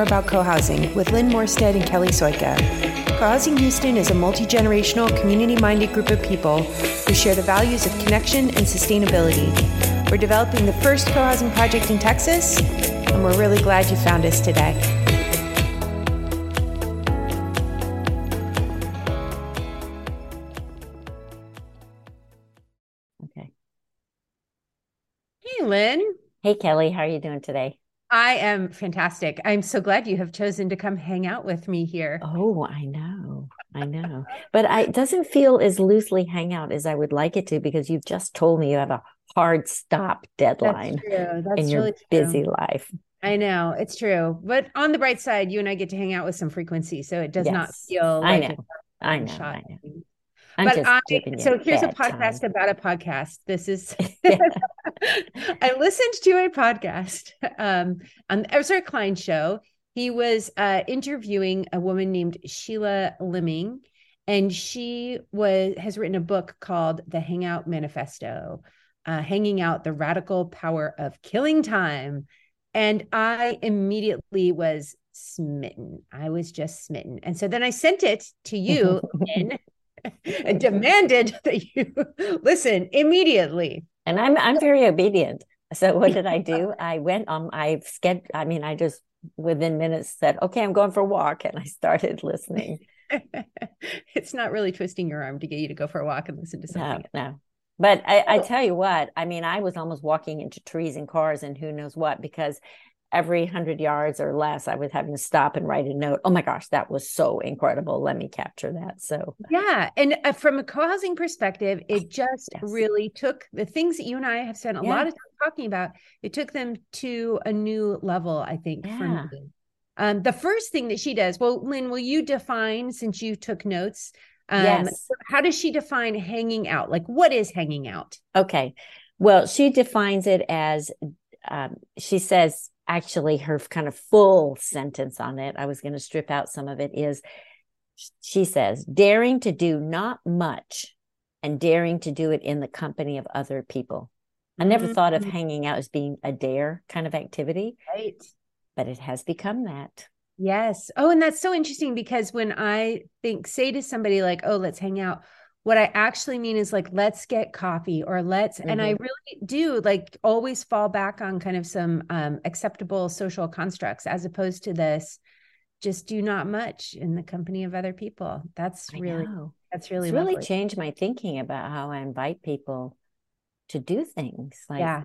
more about co housing with Lynn Morstead and Kelli Soika. Co Housing Houston is a multi generational, community minded group of people who share the values of connection and sustainability. We're developing the first co housing project in Texas, and we're really glad you found us today. Okay. Hey, Lynn. Hey, Kelli, how are you doing today? I am fantastic. I'm so glad you have chosen to come hang out with me here. Oh, I know. I know. But I, it doesn't feel as loosely hangout as I would like it to because you've just told me you have a hard stop deadline That's That's in your really busy life. I know it's true. But on the bright side, you and I get to hang out with some frequency. So it does not Yes, feel I like know. I know. shot. I know. I'm but just I so here's a podcast time. about a podcast. This is I listened to a podcast um on the Ezra Klein show. He was uh interviewing a woman named Sheila Liming, and she was has written a book called The Hangout Manifesto, uh, hanging out the radical power of killing time. And I immediately was smitten. I was just smitten. And so then I sent it to you, Lynn, and demanded that you listen immediately. And I'm I'm very obedient. So what did I do? I went on I scheduled I mean I just within minutes said, "Okay, I'm going for a walk." And I started listening. it's not really twisting your arm to get you to go for a walk and listen to something. no. But I, I tell you what, I mean, I was almost walking into trees and cars and who knows what because every hundred yards or less, I was having to stop and write a note. Oh my gosh, that was so incredible. Let me capture that. So Yeah. And uh, from a co housing perspective, it just Yes. really took the things that you and I have spent a Yeah. lot of time talking about, it took them to a new level, I think, for Yeah. me. Um, the first thing that she does, well, Lynn, will you define since you took notes? Um, Yes. How does she define hanging out? Like, what is hanging out? Okay. Well, she defines it as um, she says, actually, her kind of full sentence on it, I was going to strip out some of it, is she says, daring to do not much and daring to do it in the company of other people. I never mm-hmm. thought of hanging out as being a dare kind of activity, Right. but it has become that. Yes. Oh, and that's so interesting because when I think, say to somebody like, oh, let's hang out, what I actually mean is like, let's get coffee or let's, and I really do like always fall back on kind of some um, acceptable social constructs as opposed to this, just do not much in the company of other people. That's I really, know. that's really, It's really changed my thinking about how I invite people to do things. Like Yeah.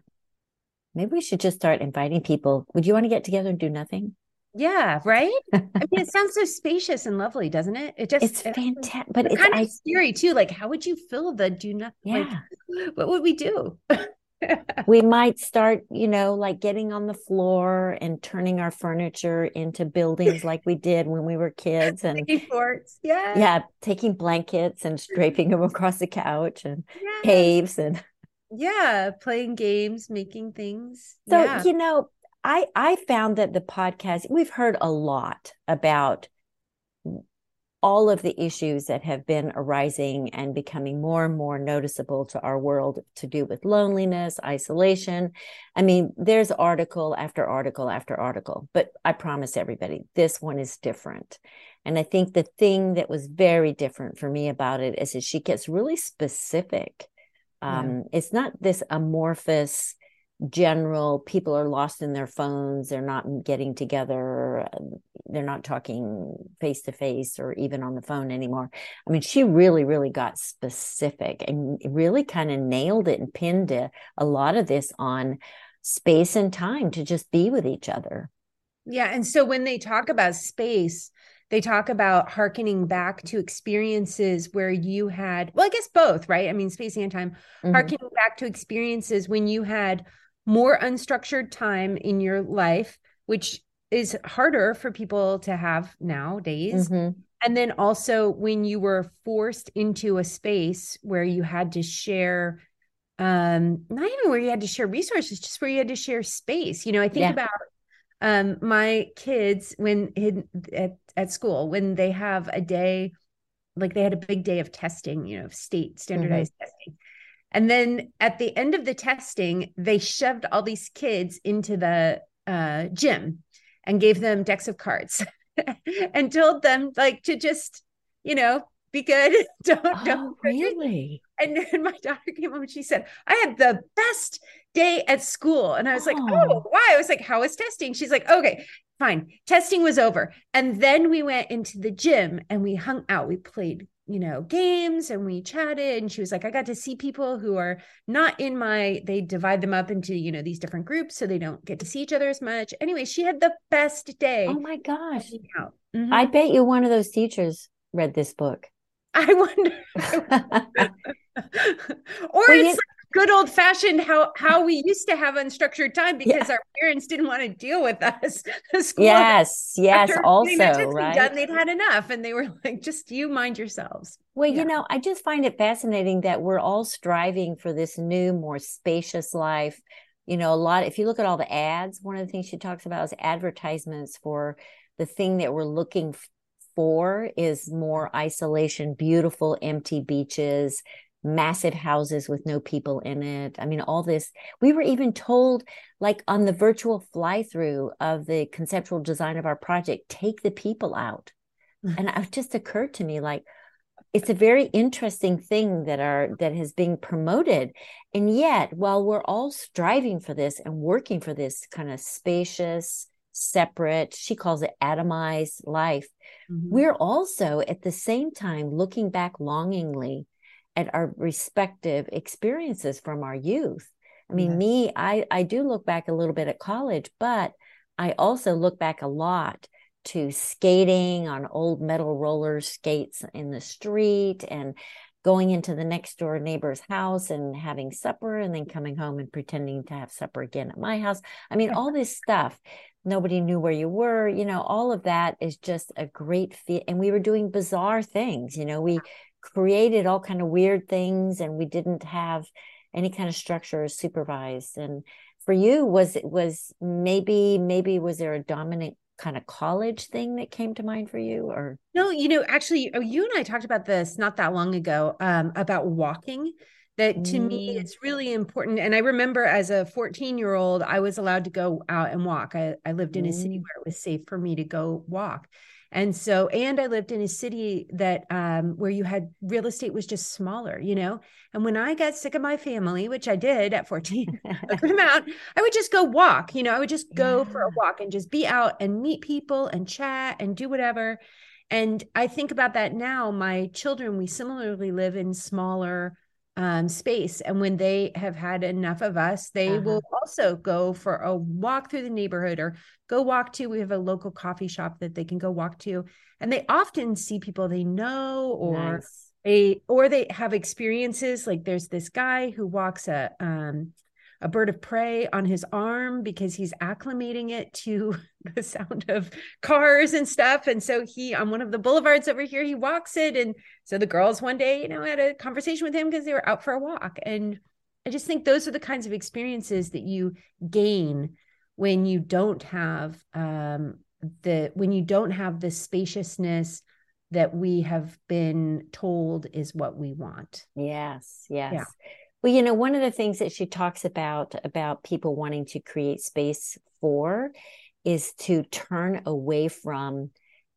maybe we should just start inviting people. Would you want to get together and do nothing? Yeah. Right. I mean, it sounds so spacious and lovely, doesn't it? It just, It's it- fantastic, but it's kind I of scary too. Like, how would you fill the do not, like, yeah. what would we do? we might start, you know, like getting on the floor and turning our furniture into buildings like we did when we were kids and forts. Yeah. yeah, taking blankets and draping them across the couch and Yeah. caves and Yeah. Playing games, making things. So, yeah. you know, I I found that the podcast we've heard a lot about all of the issues that have been arising and becoming more and more noticeable to our world to do with loneliness, isolation. I mean, there's article after article after article, but I promise everybody this one is different. And I think the thing that was very different for me about it is that she gets really specific. Yeah. Um, It's not this amorphous, general people are lost in their phones they're not getting together uh, they're not talking face to face or even on the phone anymore i mean she really really got specific and really kind of nailed it and pinned a, a lot of this on space and time to just be with each other Yeah. And so when they talk about space, they talk about hearkening back to experiences where you had, well, I guess both, right? I mean, space and time, Mhm. hearkening back to experiences when you had more unstructured time in your life, which is harder for people to have nowadays. Mhm. And then also when you were forced into a space where you had to share um not even where you had to share resources, just where you had to share space. You know, I think Yeah. about um my kids when in, at, at school when they have a day like they had a big day of testing, you know, state standardized testing. And then at the end of the testing, they shoved all these kids into the uh, gym and gave them decks of cards and told them like to just, you know, be good. don't Oh, don't really? and then my daughter came home and she said, I had the best day at school. And I was like, Oh. Oh, why? I was like, How was testing? She's like, Okay, fine. Testing was over. And then we went into the gym and we hung out. We played, you know, games and we chatted. And she was like, I got to see people who are not in my, they divide them up into, you know, these different groups so they don't get to see each other as much. Anyway, she had the best day. Oh my gosh. Mhm. I bet you one of those teachers read this book. I wonder. or Well, it's you- like good old fashioned how how we used to have unstructured time because our parents didn't want to deal with us. Yes, yes, also, getting their testing right? Done, they'd had enough, and they were like, "Just you mind yourselves." Well, Yeah. you know, I just find it fascinating that we're all striving for this new, more spacious life. You know, a lot, if you look at all the ads, one of the things she talks about is advertisements for the thing that we're looking for is more isolation, beautiful, empty beaches, massive houses with no people in it. I mean, all this. We were even told, like on the virtual fly through of the conceptual design of our project, take the people out. And it just occurred to me, like, it's a very interesting thing that are that has been promoted and yet while we're all striving for this and working for this kind of spacious separate she calls it atomized life Mhm. we're also at the same time looking back longingly at our respective experiences from our youth i mean Yes. me i i do look back a little bit at college but i also look back a lot to skating on old metal roller skates in the street and going into the next door neighbor's house and having supper and then coming home and pretending to have supper again at my house i mean all this stuff nobody knew where you were you know all of that is just a great fit and we were doing bizarre things you know we created all kind of weird things and we didn't have any kind of structure or supervised and for you was it was maybe maybe was there a dominant kind of college thing that came to mind for you or No, you know, actually, oh, you and I talked about this not that long ago um, about walking. That to me, Mm. it's really important. And I remember as a 14 year old, I was allowed to go out and walk. I, I lived in a city Mm. where it was safe for me to go walk. And so, and I lived in a city that um, where you had real estate was just smaller, you know. And when I got sick of my family, which I did at 14, a good amount, I would just go walk. You know, I would just go for a walk and just be out and meet people and chat and do whatever. And I think about that now. My children, we similarly live in smaller um, space. And when they have had enough of us, they Uh-huh. will also go for a walk through the neighborhood or go walk to. We have a local coffee shop that they can go walk to. And they often see people they know or nice a or they have experiences like there's this guy who walks a um a bird of prey on his arm because he's acclimating it to the sound of cars and stuff and so he on one of the boulevards over here he walks it and so the girls one day you know had a conversation with him because they were out for a walk and i just think those are the kinds of experiences that you gain when you don't have um the when you don't have the spaciousness that we have been told is what we want. Yes, yes. Well, you know, one of the things that she talks about about people wanting to create space for is to turn away from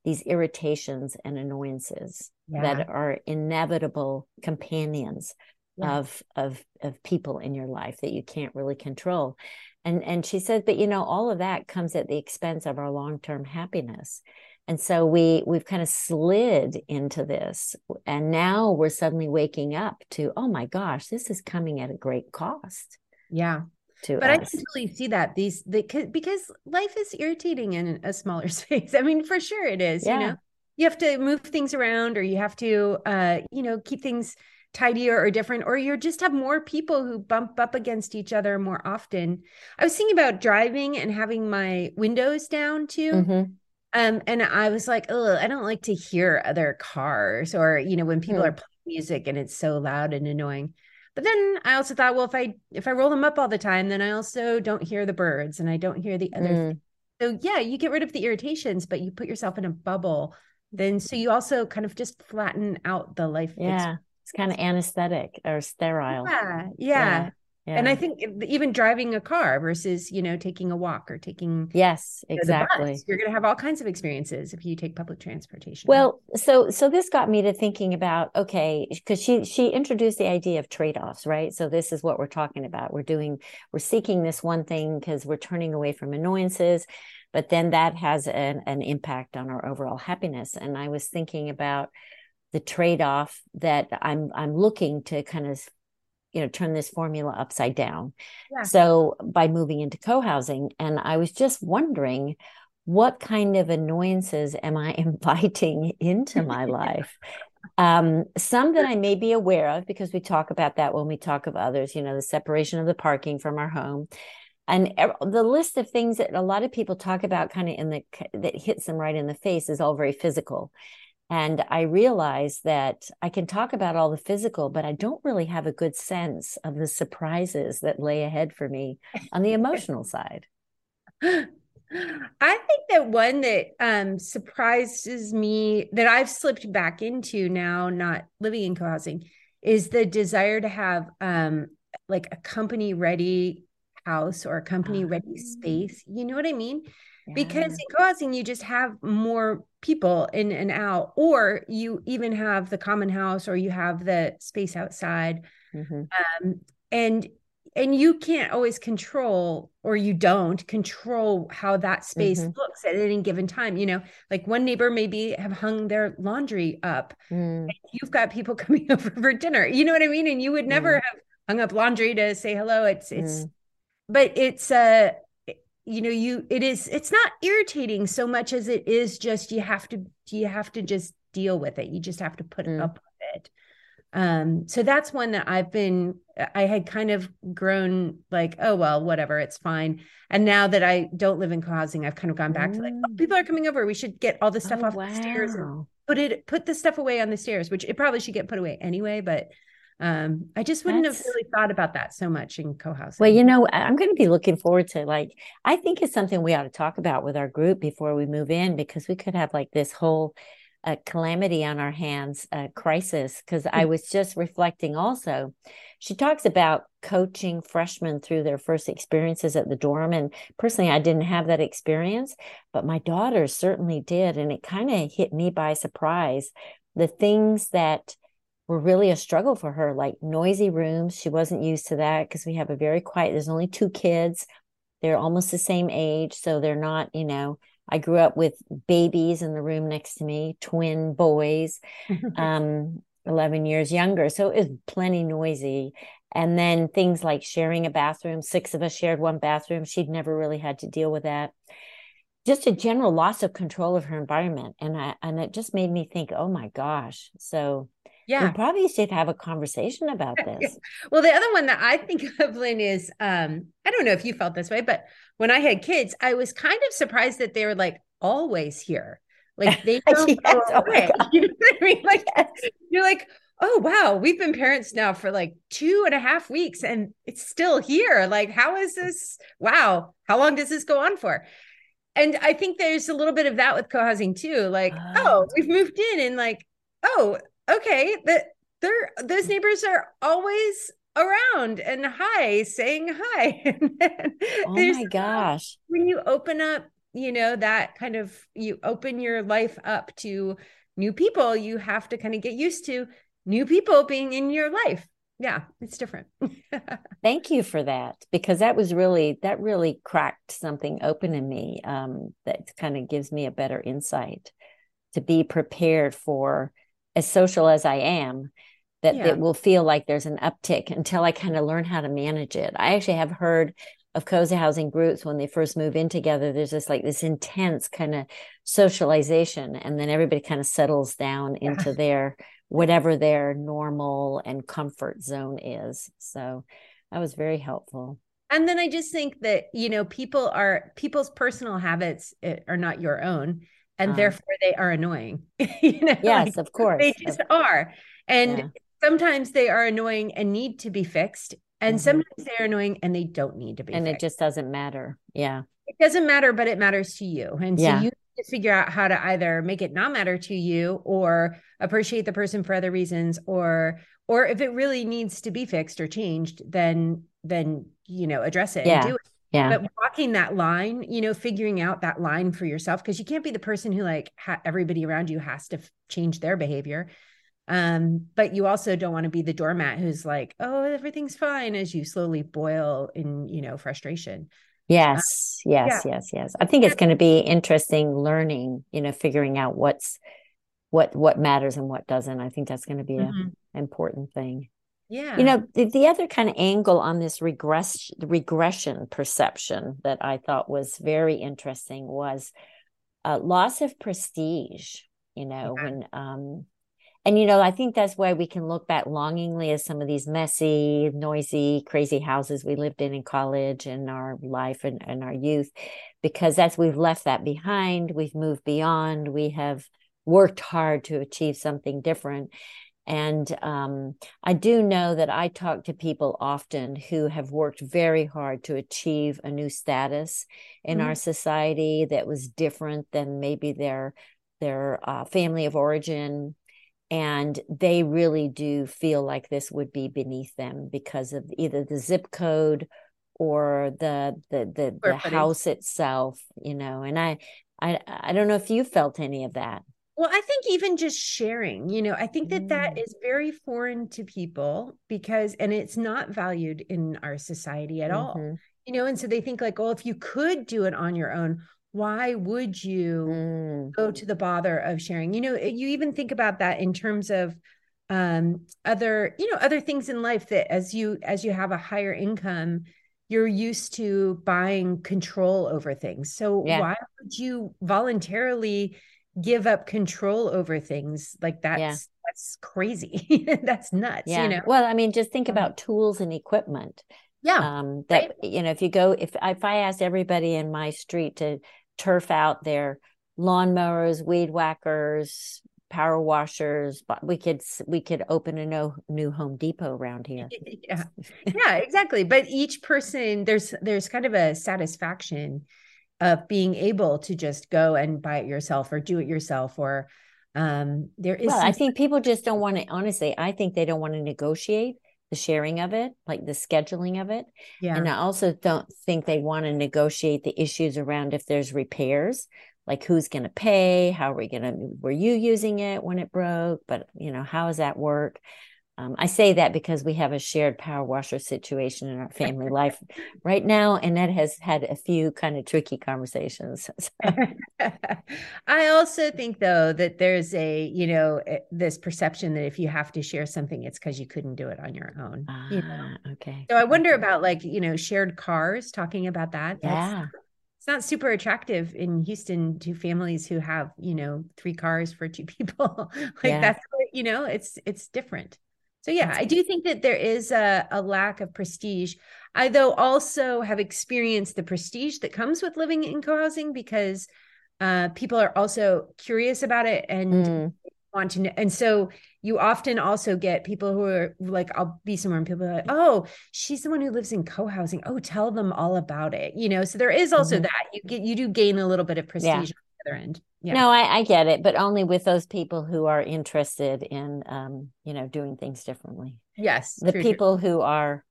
these irritations and annoyances that are inevitable companions Yeah. of of of people in your life that you can't really control. And and she said, but you know, all of that comes at the expense of our long-term happiness. And so we we've kind of slid into this and now we're suddenly waking up to, oh my gosh, this is coming at a great cost yeah. to But I can totally see that these the, 'cause- because life is irritating in a smaller space. I mean, for sure it is, you know. You have to move things around or you have to uh, you know, keep things tidier or different or you just have more people who bump up against each other more often. I was thinking about driving and having my windows down too. Mhm. Um, and I was like, oh, I don't like to hear other cars or, you know, when people Hmm. are playing music and it's so loud and annoying. But then I also thought, well, if I if I roll them up all the time, then I also don't hear the birds and I don't hear the other. Mm. So yeah, you get rid of the irritations, but you put yourself in a bubble. Then so you also kind of just flatten out the life. Yeah. It's kind of anesthetic or sterile. Yeah, yeah. yeah. And i think even driving a car versus you know taking a walk or taking yes exactly bus, you're going to have all kinds of experiences if you take public transportation. Well so so this got me to thinking about okay because she she introduced the idea of trade-offs right? So this is what we're talking about. We're doing we're seeking this one thing because we're turning away from annoyances but then that has an, an impact on our overall happiness. And i was thinking about the trade-off that i'm i'm looking to kind of you know turn this formula upside down. Yeah. so by moving into co-housing and i was just wondering what kind of annoyances am i inviting into my life? Um, some that i may be aware of because we talk about that when we talk of others you know the separation of the parking from our home. And the list of things that a lot of people talk about kind of in the that hits them right in the face is all very physical and I realized that I can talk about all the physical, but I don't really have a good sense of the surprises that lay ahead for me on the emotional side. I think that one that um, surprises me that I've slipped back into now, not living in co-housing, is the desire to have um, like a company ready house or a company ready ah. space. You know what I mean? Because in co-housing you just have more people in and out or you even have the common house or you have the space outside mm-hmm. um, and and you can't always control or you don't control how that space mm-hmm. looks at any given time you know like one neighbor maybe have hung their laundry up mm. you've got people coming over for dinner you know what i mean and you would never mm. have hung up laundry to say hello it's it's mm. but it's uh you know you it is it's not irritating so much as it is just you have to you have to just deal with it you just have to put mm. up with it um so that's one that i've been i had kind of grown like oh well whatever it's fine and now that i don't live in co-housing i've kind of gone back mm. to like oh, people are coming over we should get all the stuff oh, off wow. the stairs and put it put the stuff away on the stairs which it probably should get put away anyway but um i just wouldn't That's... have really thought about that so much in co-housing well you know i'm going to be looking forward to like i think it's something we ought to talk about with our group before we move in because we could have like this whole uh, calamity on our hands uh, crisis because i mm. was just reflecting also she talks about coaching freshmen through their first experiences at the dorm and personally i didn't have that experience but my daughters certainly did and it kind of hit me by surprise the things that were really a struggle for her, like noisy rooms. She wasn't used to that because we have a very quiet, there's only two kids. They're almost the same age. So they're not, you know, I grew up with babies in the room next to me, twin boys, um, 11 years younger. So it was plenty noisy. And then things like sharing a bathroom, six of us shared one bathroom. She'd never really had to deal with that. Just a general loss of control of her environment. And I, and it just made me think, oh my gosh. So yeah. We probably should have a conversation about this. well, the other one that I think of, Lynn, is um, I don't know if you felt this way, but when I had kids, I was kind of surprised that they were like always here. Like they don't yes, go oh away. you know what I mean? Like yes. you're like, oh wow, we've been parents now for like two and a half weeks and it's still here. Like, how is this? Wow, how long does this go on for? And I think there's a little bit of that with co-housing too. Like, uh, oh, we've moved in and like, oh, okay, that they're those neighbors are always around and hi, saying hi. oh my gosh. When you open up, you know, that kind of you open your life up to new people, you have to kind of get used to new people being in your life. Yeah, it's different. Thank you for that because that was really that really cracked something open in me um, that kind of gives me a better insight to be prepared for as social as I am, that yeah. it will feel like there's an uptick until I kind of learn how to manage it. I actually have heard of co-housing groups when they first move in together, there's just like this intense kind of socialization, and then everybody kind of settles down into their whatever their normal and comfort zone is. So that was very helpful. And then I just think that, you know, people are people's personal habits eh, are not your own and um, therefore they are annoying. you know, yes, like, of course. They just are. And yeah. sometimes they are annoying and need to be fixed. And mm-hmm. sometimes they're annoying and they don't need to be. And fixed. it just doesn't matter. Yeah. It doesn't matter, but it matters to you. And so yeah. you need to figure out how to either make it not matter to you or appreciate the person for other reasons or or if it really needs to be fixed or changed then then you know address it Yeah. and do it Yeah. but walking that line you know figuring out that line for yourself because you can't be the person who like ha- everybody around you has to f- change their behavior um but you also don't want to be the doormat who's like oh everything's fine as you slowly boil in you know frustration Yes, yes, yes, yes. I think it's going to be interesting learning, you know, figuring out what's what what matters and what doesn't. I think that's going to be Mhm. an important thing. Yeah You know, the, the other kind of angle on this regress regression perception that I thought was very interesting was uh, loss of prestige. You know, Yeah. when um, and you know, I think that's why we can look back longingly at some of these messy, noisy, crazy houses we lived in in college and our life and, and our youth, because as we've left that behind, we've moved beyond, we have worked hard to achieve something different. And um, I do know that I talk to people often who have worked very hard to achieve a new status in our society that was different than maybe their their uh, family of origin. And they really do feel like this would be beneath them because of either the zip code or the the the, the house itself you know and i i i don't know if you felt any of that Well, I think even just sharing, you know, I think that that Mm. is very foreign to people because, and it's not valued in our society at all, Mhm. you know, and so they think like, oh, if you could do it on your own, why would you Mm. go to the bother of sharing? You know, you even think about that in terms of um other, you know, other things in life that as you as you have a higher income, you're used to buying control over things. So Yeah. why would you voluntarily give up control over things like that's Yeah. that's crazy. That's nuts yeah. you know? Well i mean just think Um, about tools and equipment yeah um that you know if you go if if i asked everybody in my street to turf out their lawnmowers weed whackers power washers but we could we could open a no, new home depot around here. Yeah. Yeah exactly. But each person there's there's kind of a satisfaction of being able to just go and buy it yourself or do it yourself or um there is well i think people just don't want to honestly i think they don't want to negotiate the sharing of it like the scheduling of it yeah And I also don't think they want to negotiate the issues around if there's repairs, like who's going to pay, how are we going to, were you using it when it broke? But, you know, how does that work? Um, I say that because we have a shared power washer situation in our family life right now, and that has had a few kind of tricky conversations. So, I also think though that there's a, you know, eh, this perception that if you have to share something, it's because you couldn't do it on your own. you know? ah, okay. So I wonder about like, you know, shared cars, talking about that. Yeah. it's not super attractive in Houston to families who have, you know, three cars for two people. like Yeah. that's you know, it's it's different. So yeah, I do think that there is a, a lack of prestige. I though also have experienced the prestige that comes with living in co-housing because uh, people are also curious about it and Mm, want to know. And so you often also get people who are like, I'll be somewhere and people are like, oh, she's the one who lives in co-housing. Oh, tell them all about it. You know, so there is also Mhm. that you get you do gain a little bit of prestige Yeah. Other end. Yeah. No, I, I get it, but only with those people who are interested in, um, you know, doing things differently. Yes. the true, true. people who are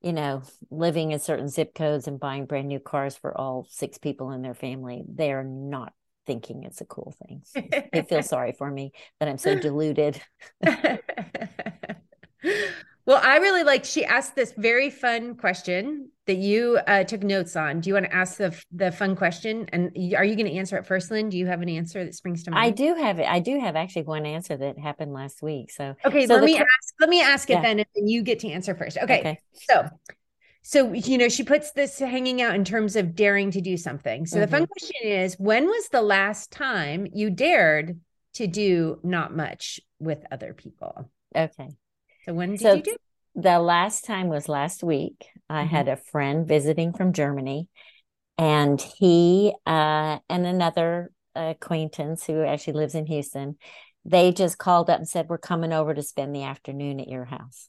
you know living in certain zip codes and buying brand new cars for all six people in their family they are not thinking it's a cool thing they feel sorry for me that i'm so deluded well, I really like she asked this very fun question that you uh, took notes on. Do you want to ask the the fun question? And are you going to answer it first, Lynn? Do you have an answer that springs to mind? i do have it i do have actually one answer that happened last week so Okay, So let me ask. Let me ask it Yeah. then, and then you get to answer first. Okay, okay so so you know she puts this hanging out in terms of daring to do something. So the fun Mm-hmm. question is, when was the last time you dared to do not much with other people? okay So when did So you do? the last time was last week i Mhm. had a friend visiting from germany and he uh, and another acquaintance who actually lives in houston they just called up and said we're coming over to spend the afternoon at your house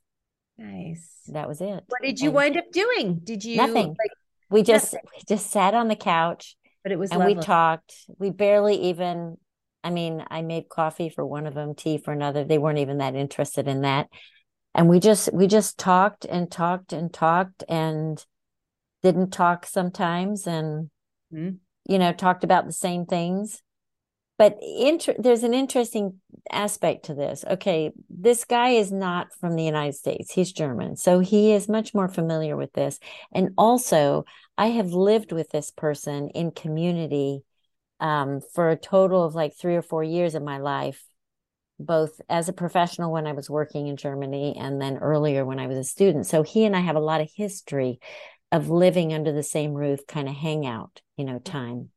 Nice. that was it What did you And wind up doing? Did you Nothing. like? we just we just sat on the couch But it was and lovely. we talked we barely even i mean i made coffee for one of them tea for another they weren't even that interested in that and we just we just talked and talked and talked and didn't talk sometimes and mm-hmm. you know talked about the same things. But inter- there's an interesting aspect to this. Okay this guy is not from the united states. He's german. So he is much more familiar with this. And also i have lived with this person in community um, for a total of like three or four years of my life both as a professional when I was working in Germany and then earlier when I was a student. So he and I have a lot of history of living under the same roof, kind of hangout, you know, time.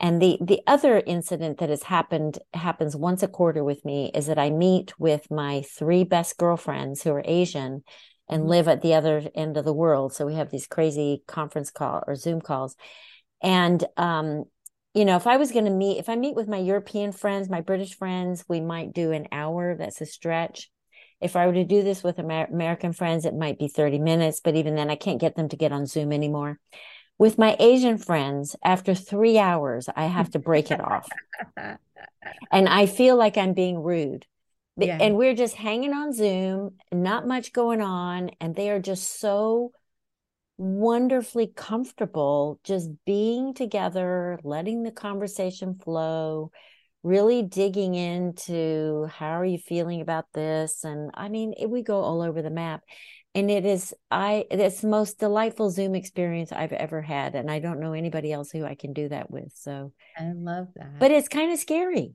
And the the other incident that has happened happens once a quarter with me is that I meet with my three best girlfriends who are Asian and mm-hmm. live at the other end of the world. So we have these crazy conference call or Zoom calls. And um, you know, if I was going to meet, if I meet with my European friends, my British friends, we might do an hour. That's a stretch. If I were to do this with Amer- American friends, it might be 30 minutes, but even then, I can't get them to get on Zoom anymore. With my Asian friends, after three hours, I have to break it off. And I feel like I'm being rude. Yeah. And we're just hanging on Zoom, not much going on. And they are just so wonderfully comfortable just being together, letting the conversation flow, really digging into how are you feeling about this? And i mean it, we go all over the map. And it is i it's the most delightful zoom experience i've ever had and i don't know anybody else who i can do that with so. I love that. But it's kind of scary.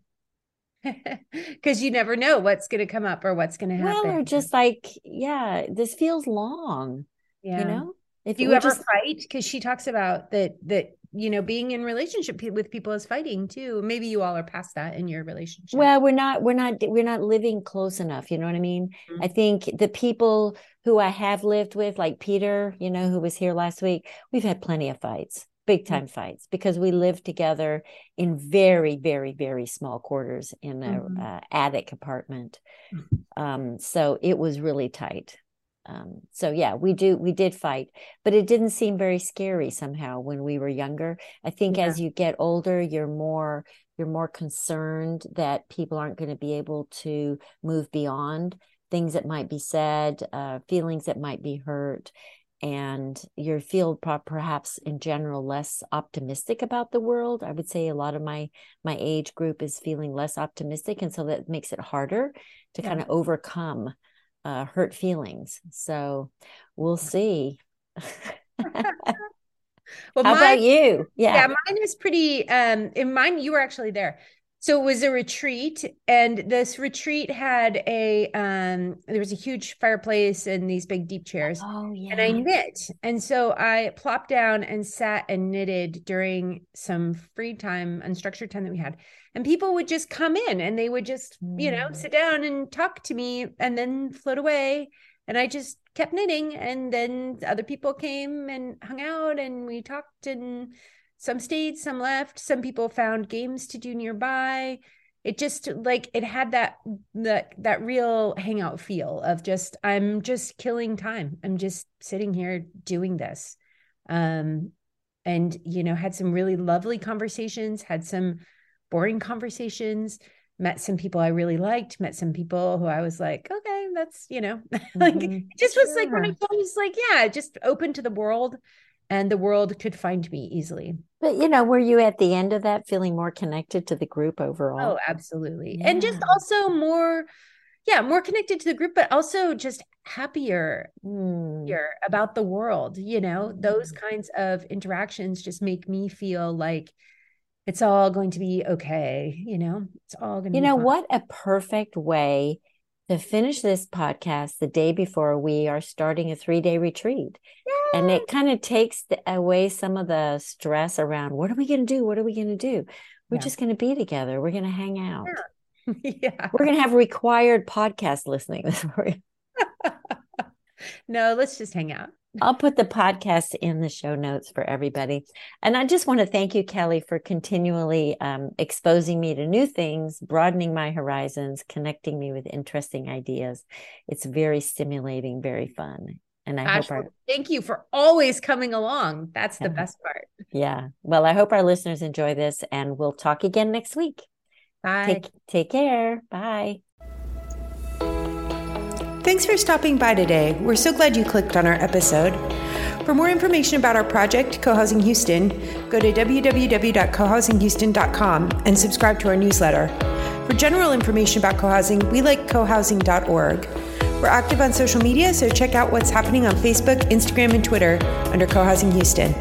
Because you never know what's going to come up or what's going to happen well or just like yeah this feels long yeah. you know if you ever just... fight, because she talks about that that you know being in relationship with people is fighting too. Maybe you all are past that in your relationship. Well, we're not. We're not. We're not living close enough. You know what I mean? Mm-hmm. I think the people who I have lived with, like Peter, you know, who was here last week, we've had plenty of fights big mm-hmm. time mm-hmm. fights because we lived together in very very very small quarters in a mm-hmm. uh, attic apartment mm-hmm. um, so it was really tight um, so yeah we do we did fight but it didn't seem very scary somehow when we were younger i think yeah. as you get older you're more you're more concerned that people aren't going to be able to move beyond things that might be said uh, feelings that might be hurt and you feel perhaps in general less optimistic about the world i would say a lot of my my age group is feeling less optimistic and so that makes it harder to yeah. kind of overcome uh, hurt feelings. So we'll see. well, How mine, about you? Yeah. yeah, mine is pretty. Um, in mine, you were actually there. So it was a retreat, and this retreat had a um there was a huge fireplace and these big deep chairs. Oh yeah. And I knit. And so I plopped down and sat and knitted during some free time, unstructured time that we had. And people would just come in and they would just, you know, mm. sit down and talk to me and then float away. And I just kept knitting. And then other people came and hung out and we talked and some stayed some left. Some people found games to do nearby. It just like it had that that that real hangout feel of just i'm just killing time. I'm just sitting here doing this. Um and you know had some really lovely conversations had some boring conversations met some people i really liked met some people who i was like okay that's you know like mm-hmm. it just was like when i was like yeah just open to the world and the world could find me easily. But you know, were you at the end of that feeling more connected to the group overall? Oh, absolutely. Yeah. And just also more yeah, more connected to the group but also just happier mm. about the world, you know. Those kinds of interactions just make me feel like it's all going to be okay, you know. It's all going to You know fun. what a perfect way to finish this podcast the day before we are starting a three day retreat. Yay! And it kind of takes the, away some of the stress around what are we going to do? What are we going to do? We're yeah. just going to be together. We're going to hang out. Yeah. yeah. We're going to have required podcast listening this morning. no, let's just hang out. I'll put the podcast in the show notes for everybody. And I just want to thank you, Kelli, for continually um, exposing me to new things, broadening my horizons, connecting me with interesting ideas. It's very stimulating, very fun. And I Gosh, hope our, thank you for always coming along. That's the best part. Yeah. Well, I hope our listeners enjoy this and we'll talk again next week. Bye. Take, take care. Bye. Thanks for stopping by today. We're so glad you clicked on our episode. For more information about our project, Co-Housing Houston, go to www.cohousinghouston.com and subscribe to our newsletter. For general information about co-housing, we like cohousing.org. We're active on social media, so check out what's happening on Facebook, Instagram, and Twitter under Co-Housing Houston.